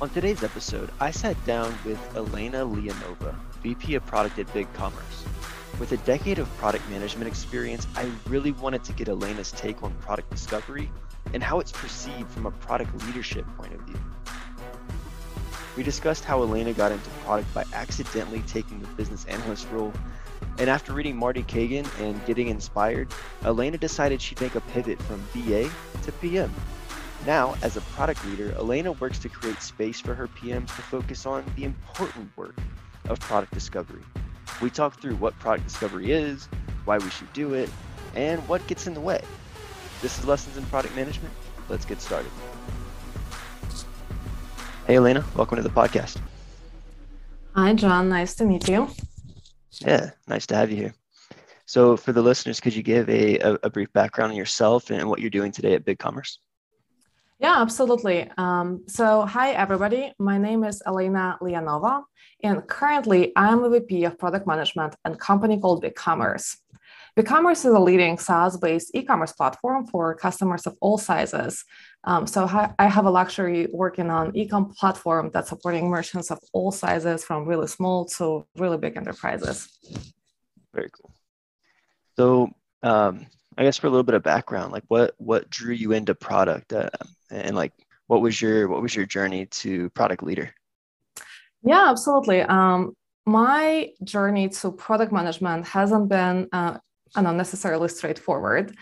On today's episode, I sat down with Elena Leonova, VP of Product at BigCommerce. With a decade of product management experience, I really wanted to get Elena's take on product discovery and how it's perceived from a product leadership point of view. We discussed how Elena got into product by accidentally taking the business analyst role. And after reading Marty Cagan and getting inspired, Elena decided she'd make a pivot from BA to PM now, as a product leader, Elena works to create space for her PMs to focus on the important work of product discovery. We talk through what product discovery is, why we should do it, and what gets in the way. This is Lessons in Product Management. Let's get started. Hey, Elena, welcome to the podcast. Hi, John. Nice to meet you. Yeah, nice to have you here. So, for the listeners, could you give a, a, brief background on yourself and what you're doing today at BigCommerce? Yeah, absolutely. Um, so, hi, everybody. My name is Elena Leonova, and currently I'm a VP of Product Management at a company called BigCommerce. BigCommerce is a leading SaaS based e commerce platform for customers of all sizes. Um, so, I have a luxury working on e com platform that's supporting merchants of all sizes, from really small to really big enterprises. Very cool. So, um, I guess for a little bit of background, like what what drew you into product, uh, and like what was your what was your journey to product leader? Yeah, absolutely. Um, my journey to product management hasn't been uh, not necessarily straightforward.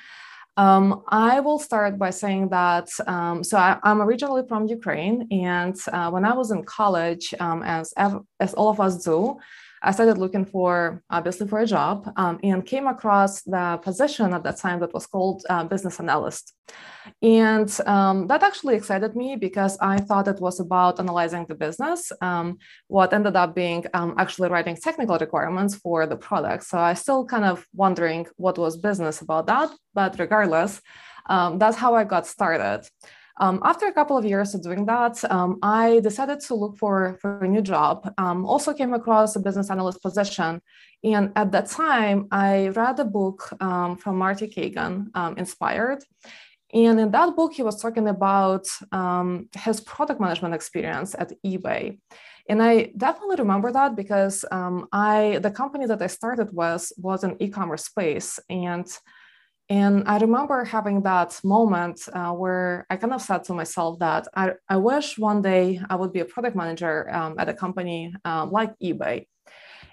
Um, I will start by saying that um, so I, am originally from Ukraine, and uh, when I was in college, um, as as all of us do, I started looking for obviously for a job um, and came across the position at that time that was called uh, business analyst. And um, that actually excited me because I thought it was about analyzing the business, um, what ended up being um, actually writing technical requirements for the product. So I still kind of wondering what was business about that, but regardless, um, that's how I got started. Um, after a couple of years of doing that, um, I decided to look for, for a new job. Um, also came across a business analyst position. And at that time, I read a book um, from Marty Cagan, um, Inspired. And in that book, he was talking about um, his product management experience at eBay. And I definitely remember that because I the company that I started with was an e-commerce space. And and I remember having that moment uh, where I kind of said to myself that I, I wish one day I would be a product manager um, at a company uh, like eBay.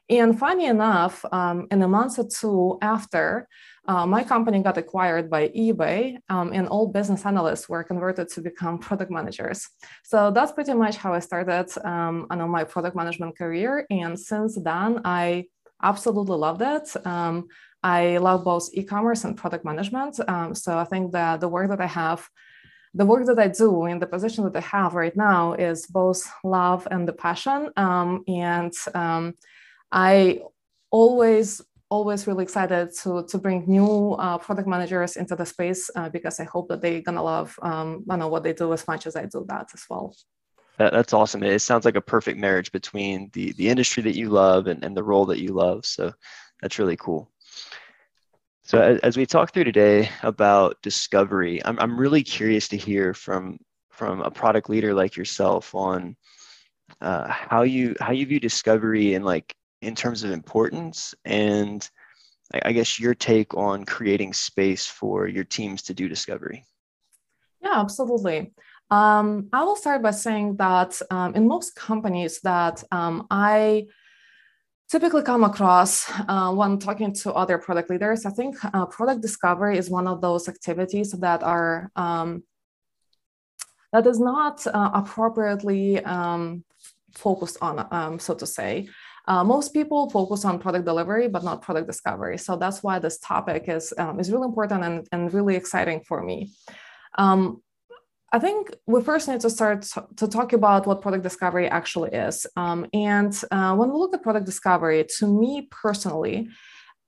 And funny enough, um, in a month or two after, uh, my company got acquired by eBay, um, and all business analysts were converted to become product managers. So that's pretty much how I started um, on my product management career. And since then, I absolutely loved it. Um, I love both e-commerce and product management. Um, so I think that the work that I have, the work that I do in the position that I have right now is both love and the passion. Um, and um, I always always really excited to, to bring new uh, product managers into the space uh, because I hope that they're gonna love um, I know what they do as much as I do that as well. That, that's awesome. It sounds like a perfect marriage between the the industry that you love and, and the role that you love. So that's really cool. So as, we talk through today about discovery, I'm, I'm really curious to hear from from a product leader like yourself on uh, how you how you view discovery and like in terms of importance and I, I guess your take on creating space for your teams to do discovery. Yeah, absolutely. Um, I will start by saying that um, in most companies that um, I typically come across uh, when talking to other product leaders. I think uh, product discovery is one of those activities that are um, that is not uh, appropriately um, focused on, um, so to say. Uh, most people focus on product delivery, but not product discovery. So that's why this topic is um, is really important and, and really exciting for me. Um, I think we first need to start to talk about what product discovery actually is. Um, and uh, when we look at product discovery, to me personally,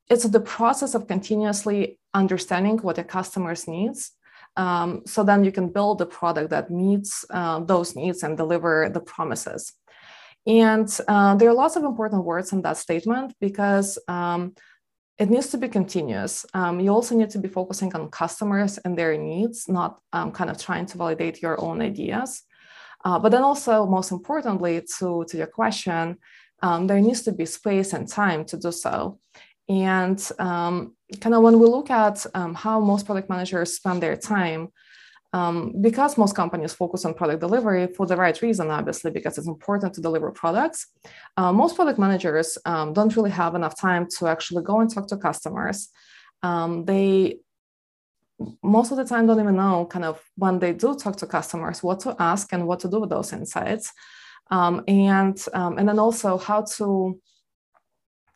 it's the process of continuously understanding what a customer's needs. Um, so then you can build a product that meets uh, those needs and deliver the promises. And uh, there are lots of important words in that statement because um, it needs to be continuous. Um, you also need to be focusing on customers and their needs, not um, kind of trying to validate your own ideas. Uh, but then also, most importantly, to, to your question, um, there needs to be space and time to do so. And um, kind of when we look at um, how most product managers spend their time, um, because most companies focus on product delivery for the right reason, obviously, because it's important to deliver products, uh, most product managers um, don't really have enough time to actually go and talk to customers. Um, they most of the time don't even know kind of when they do talk to customers what to ask and what to do with those insights um, and um, and then also how to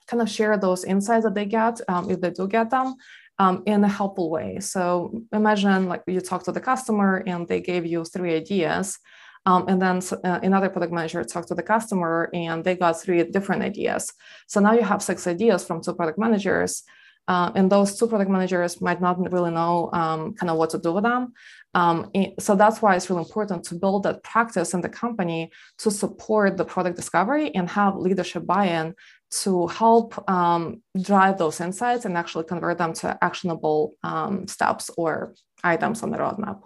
kind of share those insights that they get um, if they do get them um, in a helpful way so imagine like you talk to the customer and they gave you three ideas um, and then uh, another product manager talked to the customer and they got three different ideas so now you have six ideas from two product managers uh, and those two product managers might not really know um, kind of what to do with them. Um, so that's why it's really important to build that practice in the company to support the product discovery and have leadership buy-in to help um, drive those insights and actually convert them to actionable um, steps or items on the roadmap.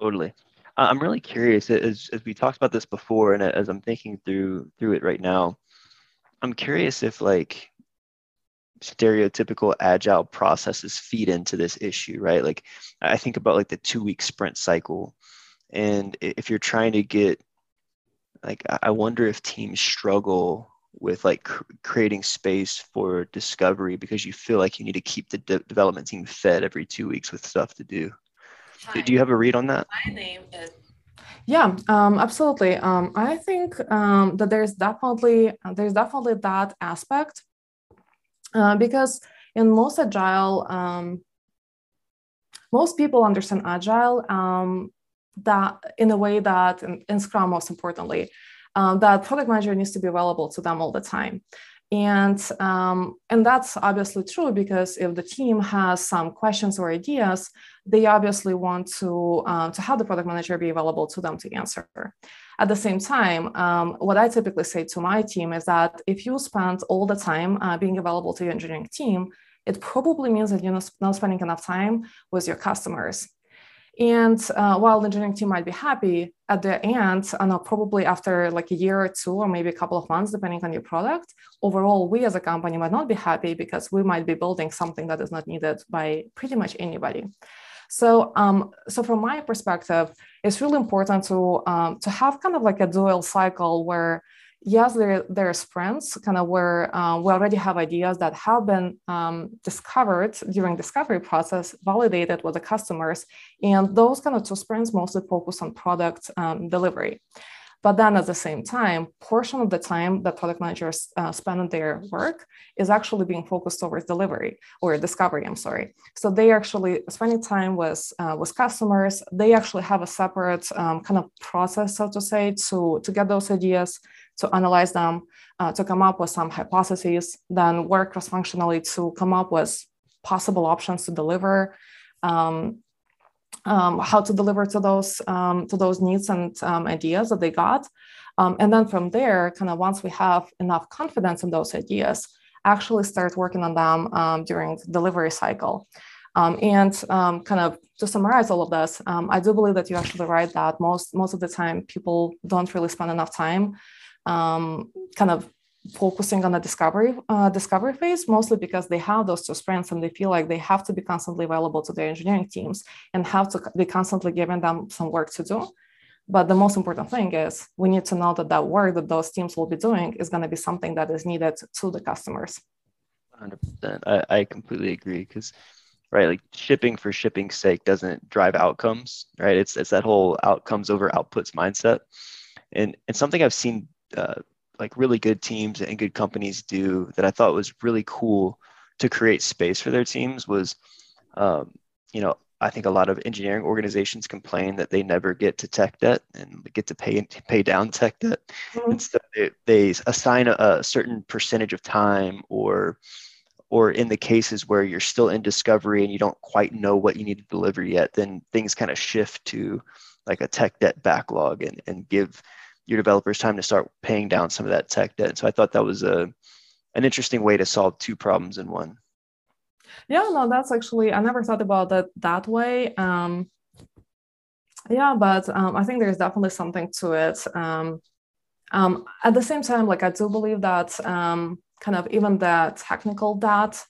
Totally. I'm really curious as, as we talked about this before, and as I'm thinking through through it right now, I'm curious if like stereotypical agile processes feed into this issue right like i think about like the two week sprint cycle and if you're trying to get like i wonder if teams struggle with like cr- creating space for discovery because you feel like you need to keep the de- development team fed every two weeks with stuff to do Hi. do you have a read on that my name is yeah, um, absolutely. Um, I think um, that there's definitely there's definitely that aspect uh, because in most agile, um, most people understand agile um, that in a way that in, in Scrum, most importantly, um, that product manager needs to be available to them all the time. And, um, and that's obviously true because if the team has some questions or ideas, they obviously want to, uh, to have the product manager be available to them to answer. At the same time, um, what I typically say to my team is that if you spend all the time uh, being available to your engineering team, it probably means that you're not spending enough time with your customers. And uh, while the engineering team might be happy at the end, and uh, probably after like a year or two, or maybe a couple of months, depending on your product, overall, we as a company might not be happy because we might be building something that is not needed by pretty much anybody. So, um, so from my perspective, it's really important to um, to have kind of like a dual cycle where yes, there, there are sprints kind of where uh, we already have ideas that have been um, discovered during discovery process, validated with the customers, and those kind of two sprints mostly focus on product um, delivery. But then at the same time, portion of the time that product managers uh, spend on their work is actually being focused towards delivery or discovery, I'm sorry. So they actually spending time with, uh, with customers. They actually have a separate um, kind of process, so to say, to, to get those ideas, to analyze them, uh, to come up with some hypotheses, then work cross-functionally to come up with possible options to deliver. Um, um, how to deliver to those um, to those needs and um, ideas that they got. Um, and then from there, kind of once we have enough confidence in those ideas, actually start working on them um, during the delivery cycle. Um, and kind of to summarize all of this, I do believe that you're actually right that most most of the time people don't really spend enough time kind of focusing on the discovery uh, discovery phase mostly because they have those two sprints and they feel like they have to be constantly available to their engineering teams and have to be constantly giving them some work to do. But the most important thing is we need to know that that work that those teams will be doing is going to be something that is needed to the customers. 100% i, I completely agree because right like shipping for shipping's sake doesn't drive outcomes right? It's, it's that whole outcomes over outputs mindset. And and something i've seen uh, like really good teams and good companies do that I thought was really cool to create space for their teams was, um, you know, I think a lot of engineering organizations complain that they never get to tech debt and get to pay pay down tech debt. Mm-hmm. Instead, they, they assign a, a, certain percentage of time, or or in the cases where you're still in discovery and you don't quite know what you need to deliver yet, then things kind of shift to like a tech debt backlog and and give your developers time to start paying down some of that tech debt. So I thought that was a an interesting way to solve two problems in one. Yeah, no, that's actually I never thought about that that way. Um, Yeah, but um, I think there's definitely something to it. Um, um, at the same time, like I do believe that um, kind of even the technical debt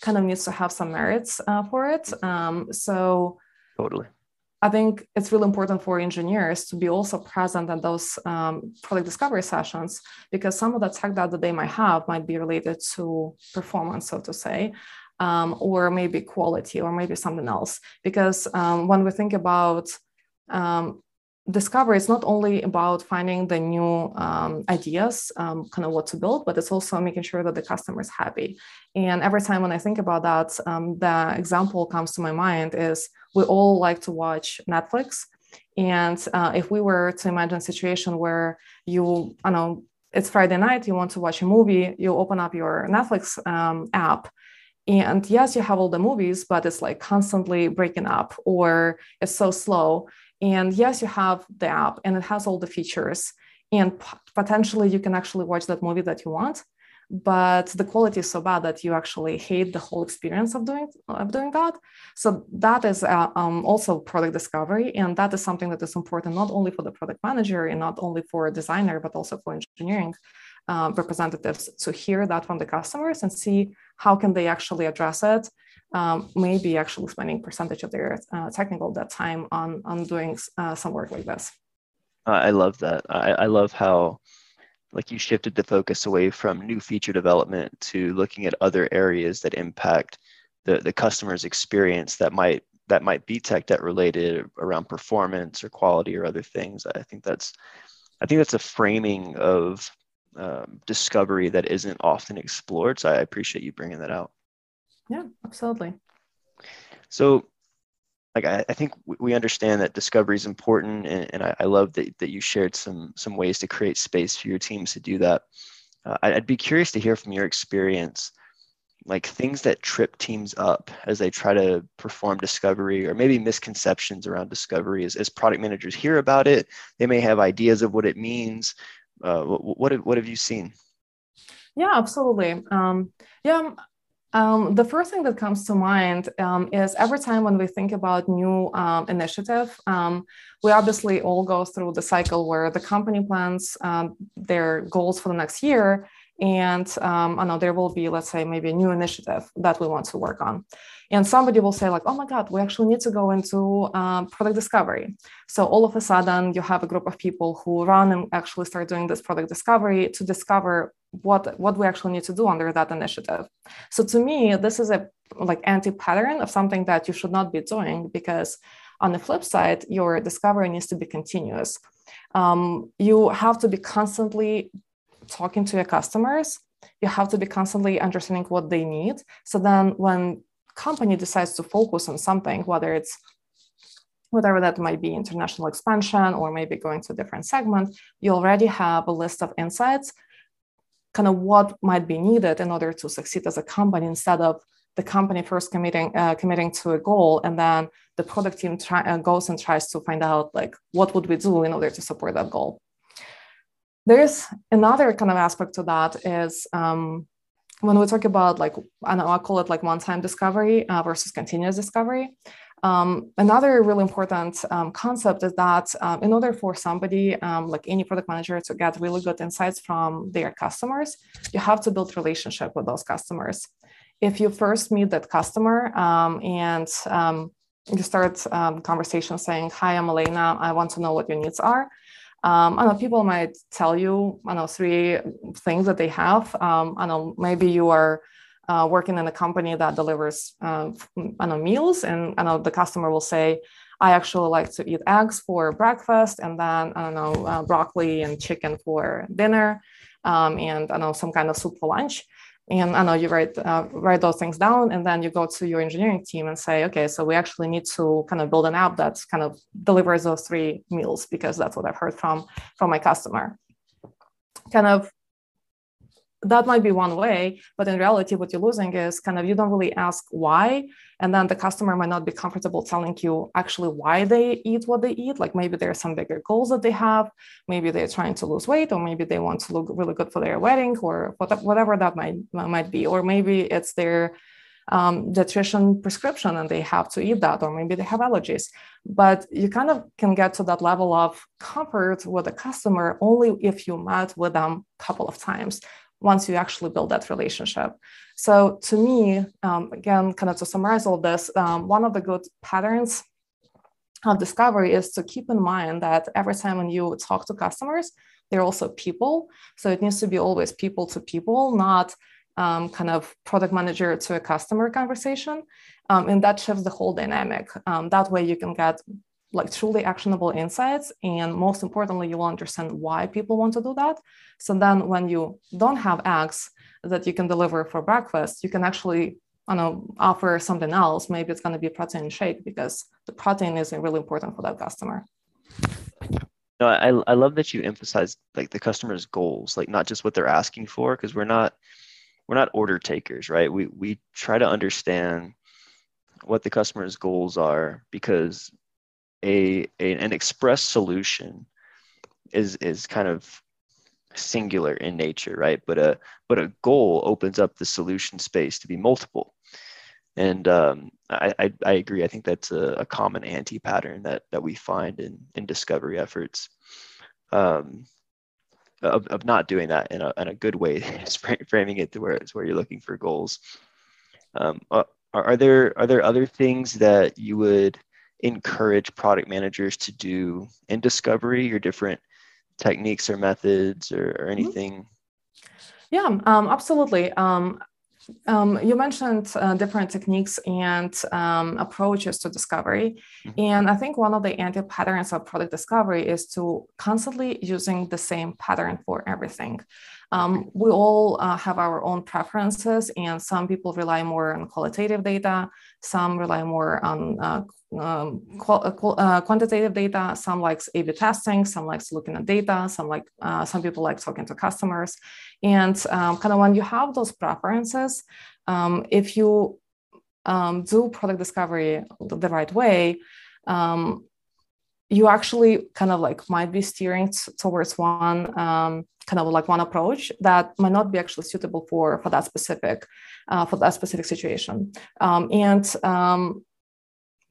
kind of needs to have some merits uh, for it. Um, so totally. I think it's really important for engineers to be also present at those um, product discovery sessions because some of the tech debt they might have might be related to performance, so to say, um, or maybe quality, or maybe something else. Because um, when we think about discovery it's not only about finding the new um, ideas um, kind of what to build but it's also making sure that the customer is happy. And every time when i think about that um, the example comes to my mind is we all like to watch netflix. And uh, if we were to imagine a situation where you i know it's friday night you want to watch a movie you open up your netflix um, app and yes you have all the movies but it's like constantly breaking up or it's so slow and yes, you have the app and it has all the features. And p- potentially you can actually watch that movie that you want. But the quality is so bad that you actually hate the whole experience of doing of doing that. So that is uh, um, also product discovery, and that is something that is important not only for the product manager and not only for a designer, but also for engineering uh, representatives to hear that from the customers and see how can they actually address it um, maybe actually spending percentage of their uh, technical debt time on on doing uh, some work like this. I love that. I, I love how like you shifted the focus away from new feature development to looking at other areas that impact the, the customer's experience that might that might be tech debt related around performance or quality or other things. I think that's I think that's a framing of um, discovery that isn't often explored. So I appreciate you bringing that out. Yeah, absolutely. So, like I, I think we understand that discovery is important, and, and I, I, love that, that you shared some some ways to create space for your teams to do that. Uh, I'd be curious to hear from your experience, like things that trip teams up as they try to perform discovery, or maybe misconceptions around discovery. As, as product managers hear about it, they may have ideas of what it means. Uh, what, what, have, what have you seen? Yeah, absolutely. Um, yeah, um, the first thing that comes to mind um, is every time when we think about new um, initiative, um, we obviously all go through the cycle where the company plans um, their goals for the next year, and um, I know there will be, let's say, maybe a new initiative that we want to work on, and somebody will say like, "Oh my God, we actually need to go into product discovery." So all of a sudden, you have a group of people who run and actually start doing this product discovery to discover what what we actually need to do under that initiative. So to me this is a like anti-pattern of something that you should not be doing because on the flip side your discovery needs to be continuous. Um, you have to be constantly talking to your customers. You have to be constantly understanding what they need. So then when company decides to focus on something whether it's whatever that might be international expansion or maybe going to a different segment you already have a list of insights kind of what might be needed in order to succeed as a company instead of the company first committing uh, committing to a goal and then the product team try, uh, goes and tries to find out like what would we do in order to support that goal there's another kind of aspect to that is um, when we talk about like I know I call it like one-time discovery uh, versus continuous discovery. Um, another really important um, concept is that um, in order for somebody, um, like any product manager, to get really good insights from their customers, you have to build relationship with those customers. If you first meet that customer um, and um, you start conversation saying, "Hi, I'm Elena. I want to know what your needs are." Um, I know people might tell you, I know, three things that they have. Um, I know maybe you are uh, working in a company that delivers uh, I know meals, and I know the customer will say, "I actually like to eat eggs for breakfast, and then I don't know uh, broccoli and chicken for dinner, um, and I know some kind of soup for lunch." And I know you write uh, write those things down, and then you go to your engineering team and say, "Okay, so we actually need to kind of build an app that kind of delivers those three meals because that's what I've heard from from my customer." Kind of that might be one way but in reality what you're losing is kind of you don't really ask why and then the customer might not be comfortable telling you actually why they eat what they eat. Like maybe there are some bigger goals that they have. Maybe they're trying to lose weight or maybe they want to look really good for their wedding or whatever that might might be. Or maybe it's their um, nutrition prescription and they have to eat that, or maybe they have allergies. But you kind of can get to that level of comfort with a customer only if you met with them a couple of times once you actually build that relationship. So to me, um, again, kind of to summarize all this, um, one of the good patterns of discovery is to keep in mind that every time when you talk to customers, they're also people. So it needs to be always people to people, not um, kind of product manager to a customer conversation. Um, and that shifts the whole dynamic. Um, that way you can get like truly actionable insights. And most importantly, you will understand why people want to do that. So then when you don't have eggs that you can deliver for breakfast, you can actually I know, offer something else. Maybe it's going to be a protein shake because the protein is really important for that customer. No, I, I love that you emphasize like the customer's goals, like not just what they're asking for, because we're not we're not order takers, right? We we try to understand what the customer's goals are because a, a an express solution is is kind of singular in nature, right? But a but a goal opens up the solution space to be multiple. And um, I, I, I agree. I think that's a, a common anti pattern that that we find in in discovery efforts. Um, of, of not doing that in a, in a good way, framing it to where it's where you're looking for goals. Um, uh, are, are there are there other things that you would encourage product managers to do in discovery or different techniques or methods or, or mm-hmm. anything? Yeah, um, absolutely. Um, um, you mentioned uh, different techniques and um, approaches to discovery. Mm-hmm. And I think one of the anti patterns of product discovery is to constantly using the same pattern for everything. Um, we all uh, have our own preferences, and some people rely more on qualitative data, some rely more on uh, um, uh, uh, quantitative data. Some likes A/B testing. Some likes looking at data. Some like uh, some people like talking to customers. And um, kind of when you have those preferences, um, if you um, do product discovery the right way, um, you actually kind of like might be steering towards one um, kind of like one approach that might not be actually suitable for for that specific uh, for that specific situation. and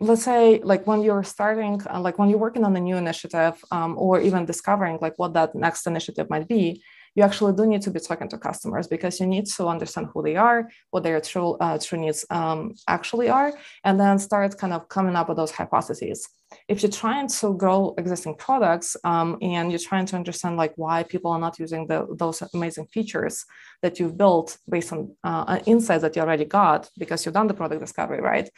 let's say like when you're starting uh, like when you're working on a new initiative um, or even discovering like what that next initiative might be you actually do need to be talking to customers because you need to understand who they are what their true uh, true needs um, actually are and then start kind of coming up with those hypotheses. If you're trying to grow existing products um, and you're trying to understand like why people are not using the, those amazing features that you've built based on uh, insights that you already got because you've done the product discovery right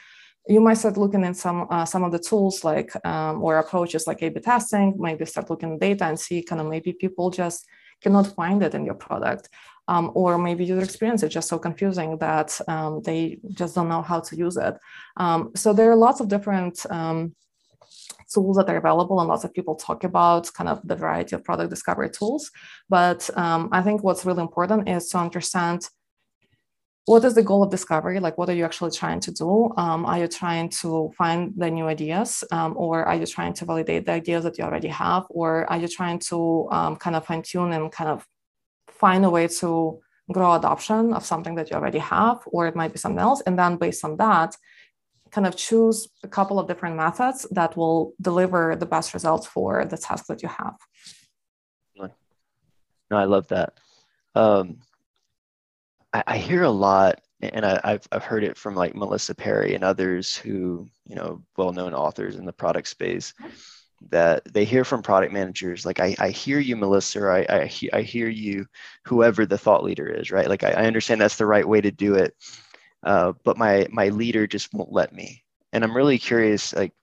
you might start looking at some uh, some of the tools like um, or approaches like A/B testing. Maybe start looking at data and see kind of maybe people just cannot find it in your product, um, or maybe user experience is just so confusing that um, they just don't know how to use it. Um, so there are lots of different um, tools that are available and lots of people talk about kind of the variety of product discovery tools but um, i think what's really important is to understand what is the goal of discovery? Like what are you actually trying to do? Um, are you trying to find the new ideas? Um, or are you trying to validate the ideas that you already have? Or are you trying to um, kind of fine tune and kind of find a way to grow adoption of something that you already have or it might be something else? And then based on that kind of choose a couple of different methods that will deliver the best results for the task that you have. No i love that. Um, I, I hear a lot, and I, have I've heard it from like Melissa Perri and others who you know well-known authors in the product space that they hear from product managers like I, I hear you melissa. Or I, I, I hear you whoever the thought leader is right? Like i, I understand that's the right way to do it uh, but my my leader just won't let me. And i'm really curious like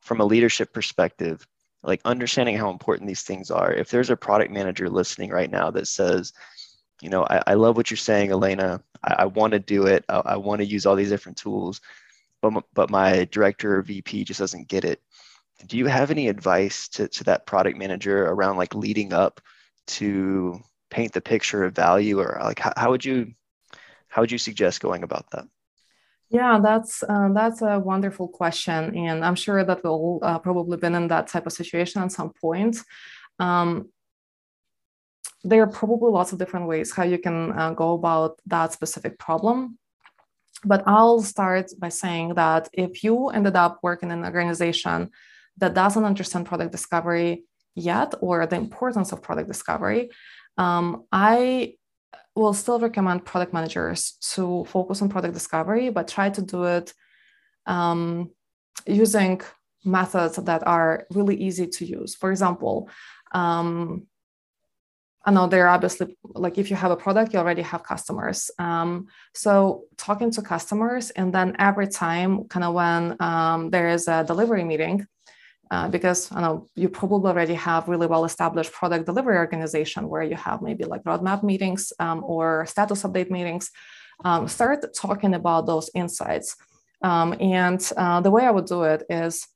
from a leadership perspective like understanding how important these things are. If there's a product manager listening right now that says you know, I, I love what you're saying, Elena. I, I want to do it. I, I want to use all these different tools, but, but my director or VP just doesn't get it. Do you have any advice to, to that product manager around like leading up to paint the picture of value or like how, how would you, how would you suggest going about that? Yeah, that's uh, that's a wonderful question, and I'm sure that we'll uh, probably been in that type of situation at some point. Um, there are probably lots of different ways how you can uh, go about that specific problem. but I'll start by saying that if you ended up working in an organization that doesn't understand product discovery yet or the importance of product discovery, um, I will still recommend product managers to focus on product discovery, but try to do it um, using methods that are really easy to use. For example, um, I know they're obviously like if you have a product, you already have customers. Um, so talking to customers, and then every time, kind of when um, there is a delivery meeting, uh, because I know you probably already have really well established product delivery organization where you have maybe like roadmap meetings um, or status update meetings. Um, start talking about those insights. Um, and uh, the way I would do it is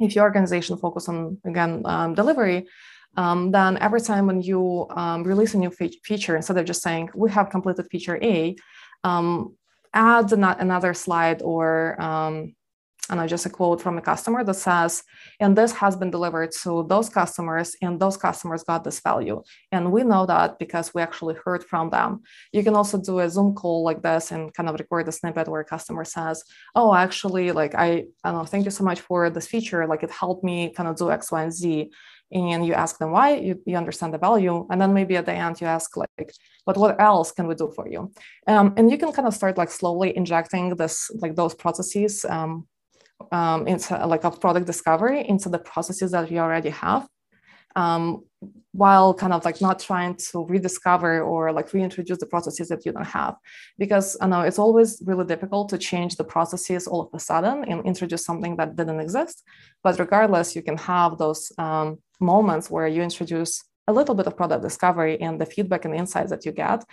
if your organization focus on again um, delivery, um, then every time when you um, release a new fe- feature, instead of just saying we have completed feature A, um, add an- another slide or um, I just a quote from a customer that says, and this has been delivered to those customers, and those customers got this value. And we know that because we actually heard from them. You can also do a Zoom call like this and kind of record a snippet where a customer says, Oh, actually, like I, I don't know, thank you so much for this feature. Like it helped me kind of do X, Y, and Z and you ask them why you, you understand the value and then maybe at the end you ask like but what else can we do for you? Um, and you can kind of start like slowly injecting this like those processes um, um, into like of product discovery into the processes that you already have. Um, while kind of like not trying to rediscover or like reintroduce the processes that you don't have. Because i know it's always really difficult to change the processes all of a sudden and introduce something that didn't exist. But regardless you can have those um, moments where you introduce a little bit of product discovery and the feedback and the insights that you get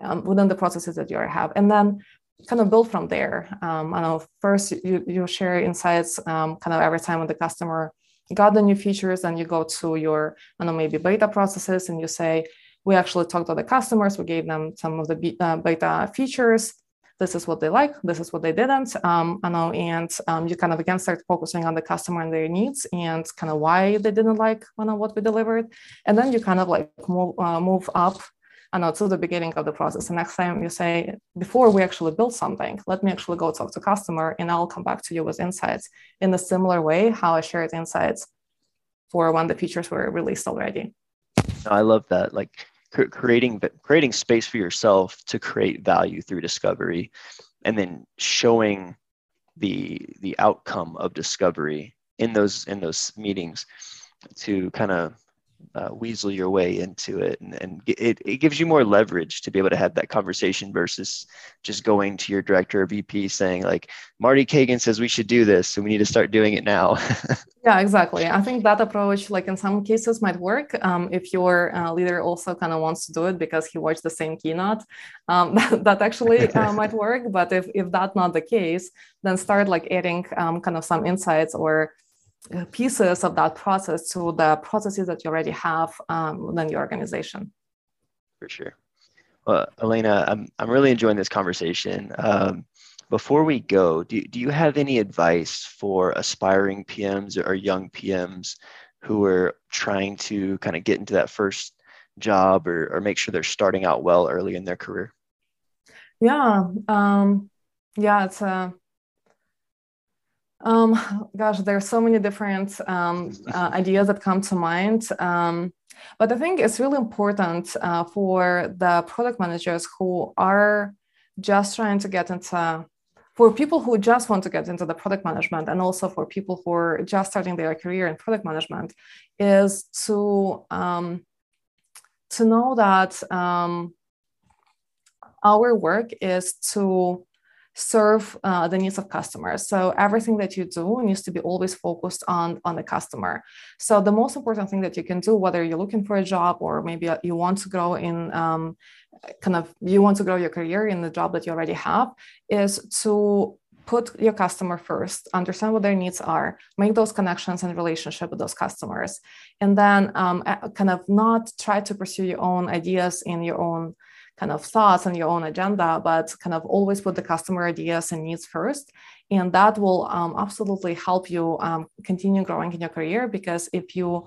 um, within the processes that you already have. And then kind of build from there. Um, i know first you, you share insights um, kind of every time with the customer got the new features and you go to your, I don't know, maybe beta processes and you say, we actually talked to the customers, we gave them some of the uh, beta features. This is what they like, this is what they didn't. Um, I know, and um, you kind of again start focusing on the customer and their needs and kind of why they didn't like you know, what we delivered. And then you kind of like move, uh, move up I know to the beginning of the process. The next time you say, before we actually build something, let me actually go talk to customer and I'll come back to you with insights in a similar way, how I shared insights for when the features were released already. I love that. Like creating creating space for yourself to create value through discovery and then showing the the outcome of discovery in those in those meetings to kind of uh, weasel your way into it and, and it, it gives you more leverage to be able to have that conversation versus just going to your director or vp saying like marty cagan says we should do this so we need to start doing it now. Yeah exactly. I think that approach like in some cases might work um, if your uh, leader also kind of wants to do it because he watched the same keynote. Um, that, that, actually uh, might work but if, if that's not the case then start like adding um, kind of some insights or pieces of that process to the processes that you already have um, within your organization. For sure. Well, Elena, I'm, I'm really enjoying this conversation. Um, before we go, do, do you have any advice for aspiring PMs or young PMs who are trying to kind of get into that first job or, or make sure they're starting out well early in their career? Yeah. Um, yeah, it's a um, gosh, there are so many different um, uh, ideas that come to mind. Um, but I think it's really important uh, for the product managers who are just trying to get into, for people who just want to get into the product management, and also for people who are just starting their career in product management, is to um, to know that um, our work is to serve uh, the needs of customers. So everything that you do needs to be always focused on, on the customer. So the most important thing that you can do, whether you're looking for a job or maybe you want to grow in um, kind of you want to grow your career in the job that you already have, is to put your customer first understand what their needs are make those connections and relationship with those customers and then um, kind of not try to pursue your own ideas in your own kind of thoughts and your own agenda, but kind of always put the customer ideas and needs first. And that will um, absolutely help you um, continue growing in your career because if you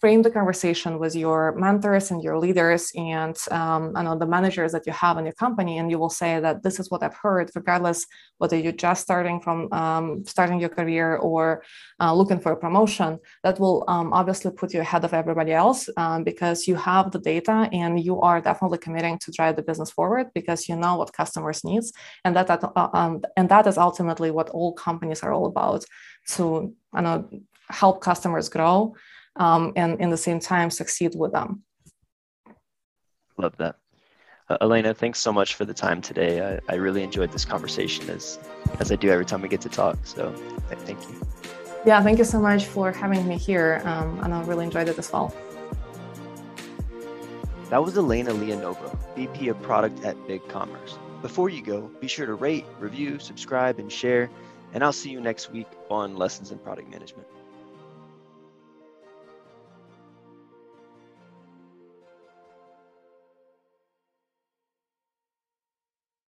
frame the conversation with your mentors and your leaders and um, I know the managers that you have in your company, and you will say that this is what I've heard, regardless whether you're just starting from um, starting your career or uh, looking for a promotion. That will um, obviously put you ahead of everybody else um, because you have the data and you are definitely committing to drive the business forward because you know what customers needs, and that, that uh, um, and that is ultimately what all companies are all about to I know help customers grow um, and in the same time succeed with them. Love that. Uh, Elena, thanks so much for the time today. I, I really enjoyed this conversation as, as I do every time we get to talk. So thank you. Yeah, thank you so much for having me here. Um, and I really enjoyed it as well. That was Elena Leonova, VP of Product at BigCommerce. Before you go, be sure to rate, review, subscribe, and share. And I'll see you next week on Lessons in Product Management.